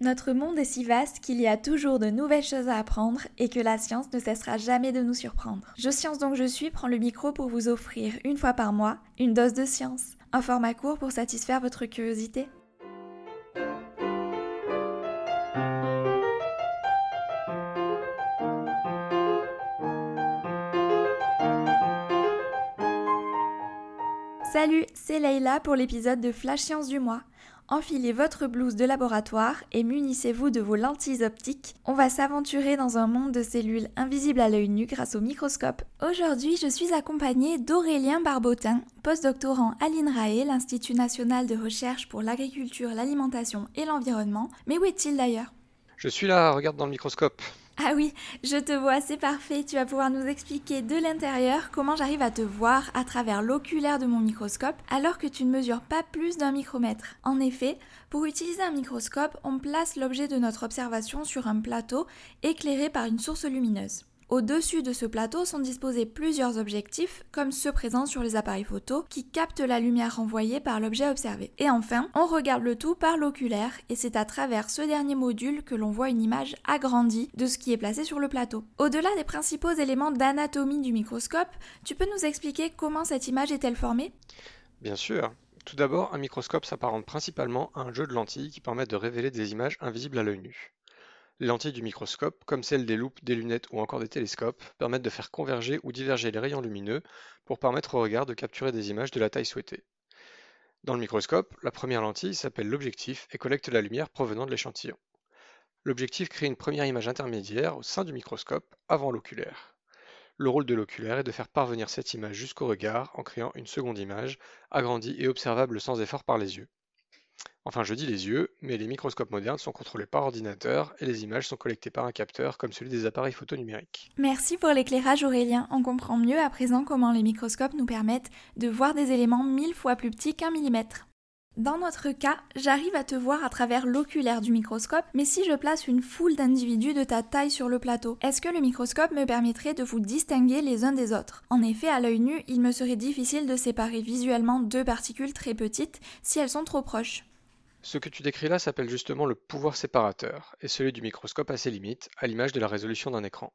Notre monde est si vaste qu'il y a toujours de nouvelles choses à apprendre et que la science ne cessera jamais de nous surprendre. Je Science donc je suis prends le micro pour vous offrir une fois par mois une dose de science, un format court pour satisfaire votre curiosité. Salut, c'est Leïla pour l'épisode de Flash Science du mois. Enfilez votre blouse de laboratoire et munissez-vous de vos lentilles optiques. On va s'aventurer dans un monde de cellules invisibles à l'œil nu grâce au microscope. Aujourd'hui, je suis accompagnée d'Aurélien Barbotin, postdoctorant à l'INRAE, l'Institut national de recherche pour l'agriculture, l'alimentation et l'environnement. Mais où est-il d'ailleurs? Je suis là, regarde dans le microscope. Ah oui, je te vois, c'est parfait. Tu vas pouvoir nous expliquer de l'intérieur comment j'arrive à te voir à travers l'oculaire de mon microscope alors que tu ne mesures pas plus d'un micromètre. En effet, pour utiliser un microscope, on place l'objet de notre observation sur un plateau éclairé par une source lumineuse. Au-dessus de ce plateau sont disposés plusieurs objectifs, comme ceux présents sur les appareils photo, qui captent la lumière renvoyée par l'objet observé. Et enfin, on regarde le tout par l'oculaire, et c'est à travers ce dernier module que l'on voit une image agrandie de ce qui est placé sur le plateau. Au-delà des principaux éléments d'anatomie du microscope, tu peux nous expliquer comment cette image est-elle formée? Bien sûr. Tout d'abord, un microscope s'apparente principalement à un jeu de lentilles qui permettent de révéler des images invisibles à l'œil nu. Les lentilles du microscope, comme celles des loupes, des lunettes ou encore des télescopes, permettent de faire converger ou diverger les rayons lumineux pour permettre au regard de capturer des images de la taille souhaitée. Dans le microscope, la première lentille s'appelle l'objectif et collecte la lumière provenant de l'échantillon. L'objectif crée une première image intermédiaire au sein du microscope avant l'oculaire. Le rôle de l'oculaire est de faire parvenir cette image jusqu'au regard en créant une seconde image, agrandie et observable sans effort par les yeux. Enfin, je dis les yeux, mais les microscopes modernes sont contrôlés par ordinateur et les images sont collectées par un capteur comme celui des appareils photo numériques. Merci pour l'éclairage Aurélien. On comprend mieux à présent comment les microscopes nous permettent de voir des éléments mille fois plus petits qu'un millimètre. Dans notre cas, j'arrive à te voir à travers l'oculaire du microscope, mais si je place une foule d'individus de ta taille sur le plateau, est-ce que le microscope me permettrait de vous distinguer les uns des autres? En effet, à l'œil nu, il me serait difficile de séparer visuellement deux particules très petites si elles sont trop proches. Ce que tu décris là s'appelle justement le pouvoir séparateur, et celui du microscope a ses limites, à l'image de la résolution d'un écran.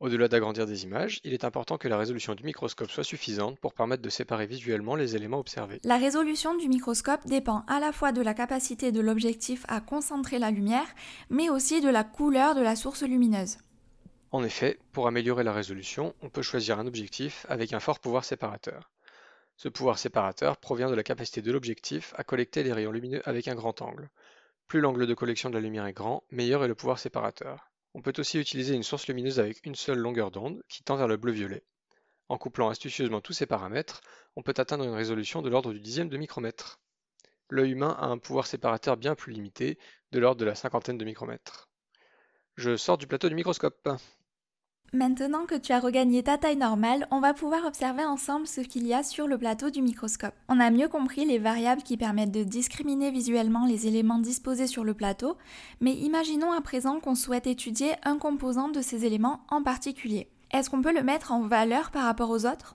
Au-delà d'agrandir des images, il est important que la résolution du microscope soit suffisante pour permettre de séparer visuellement les éléments observés. La résolution du microscope dépend à la fois de la capacité de l'objectif à concentrer la lumière, mais aussi de la couleur de la source lumineuse. En effet, pour améliorer la résolution, on peut choisir un objectif avec un fort pouvoir séparateur. Ce pouvoir séparateur provient de la capacité de l'objectif à collecter les rayons lumineux avec un grand angle. Plus l'angle de collection de la lumière est grand, meilleur est le pouvoir séparateur. On peut aussi utiliser une source lumineuse avec une seule longueur d'onde, qui tend vers le bleu-violet. En couplant astucieusement tous ces paramètres, on peut atteindre une résolution de l'ordre du dixième de micromètre. L'œil humain a un pouvoir séparateur bien plus limité, de l'ordre de la cinquantaine de micromètres. Je sors du plateau du microscope. Maintenant que tu as regagné ta taille normale, on va pouvoir observer ensemble ce qu'il y a sur le plateau du microscope. On a mieux compris les variables qui permettent de discriminer visuellement les éléments disposés sur le plateau, mais imaginons à présent qu'on souhaite étudier un composant de ces éléments en particulier. Est-ce qu'on peut le mettre en valeur par rapport aux autres?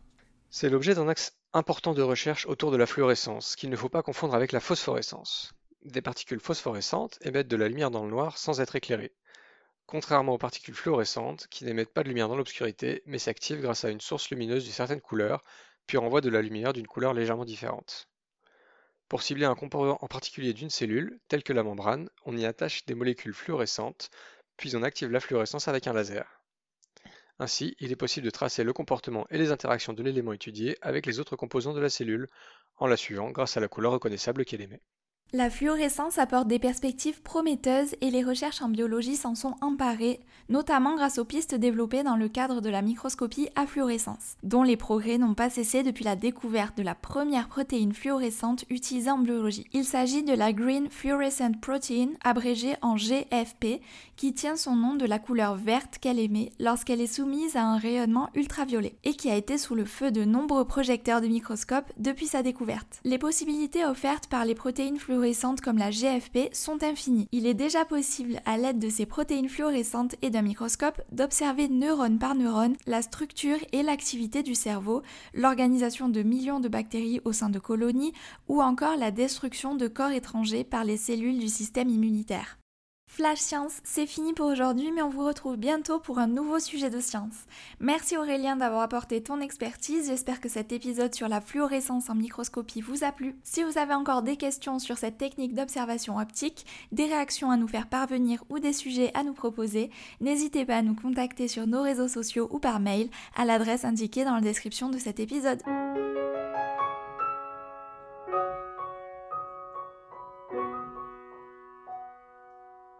C'est l'objet d'un axe important de recherche autour de la fluorescence, qu'il ne faut pas confondre avec la phosphorescence. Des particules phosphorescentes émettent de la lumière dans le noir sans être éclairées contrairement aux particules fluorescentes, qui n'émettent pas de lumière dans l'obscurité, mais s'activent grâce à une source lumineuse d'une certaine couleur, puis renvoient de la lumière d'une couleur légèrement différente. Pour cibler un composant en particulier d'une cellule, telle que la membrane, on y attache des molécules fluorescentes, puis on active la fluorescence avec un laser. Ainsi, il est possible de tracer le comportement et les interactions de l'élément étudié avec les autres composants de la cellule, en la suivant grâce à la couleur reconnaissable qu'elle émet. La fluorescence apporte des perspectives prometteuses et les recherches en biologie s'en sont emparées, notamment grâce aux pistes développées dans le cadre de la microscopie à fluorescence, dont les progrès n'ont pas cessé depuis la découverte de la première protéine fluorescente utilisée en biologie. Il s'agit de la Green Fluorescent Protein, abrégée en GFP, qui tient son nom de la couleur verte qu'elle émet lorsqu'elle est soumise à un rayonnement ultraviolet, et qui a été sous le feu de nombreux projecteurs de microscopes depuis sa découverte. Les possibilités offertes par les protéines fluorescentes comme la GFP sont infinies. Il est déjà possible, à l'aide de ces protéines fluorescentes et d'un microscope, d'observer neurone par neurone la structure et l'activité du cerveau, l'organisation de millions de bactéries au sein de colonies ou encore la destruction de corps étrangers par les cellules du système immunitaire. Flash Science, c'est fini pour aujourd'hui, mais on vous retrouve bientôt pour un nouveau sujet de science. Merci Aurélien d'avoir apporté ton expertise, j'espère que cet épisode sur la fluorescence en microscopie vous a plu. Si vous avez encore des questions sur cette technique d'observation optique, des réactions à nous faire parvenir ou des sujets à nous proposer, n'hésitez pas à nous contacter sur nos réseaux sociaux ou par mail à l'adresse indiquée dans la description de cet épisode.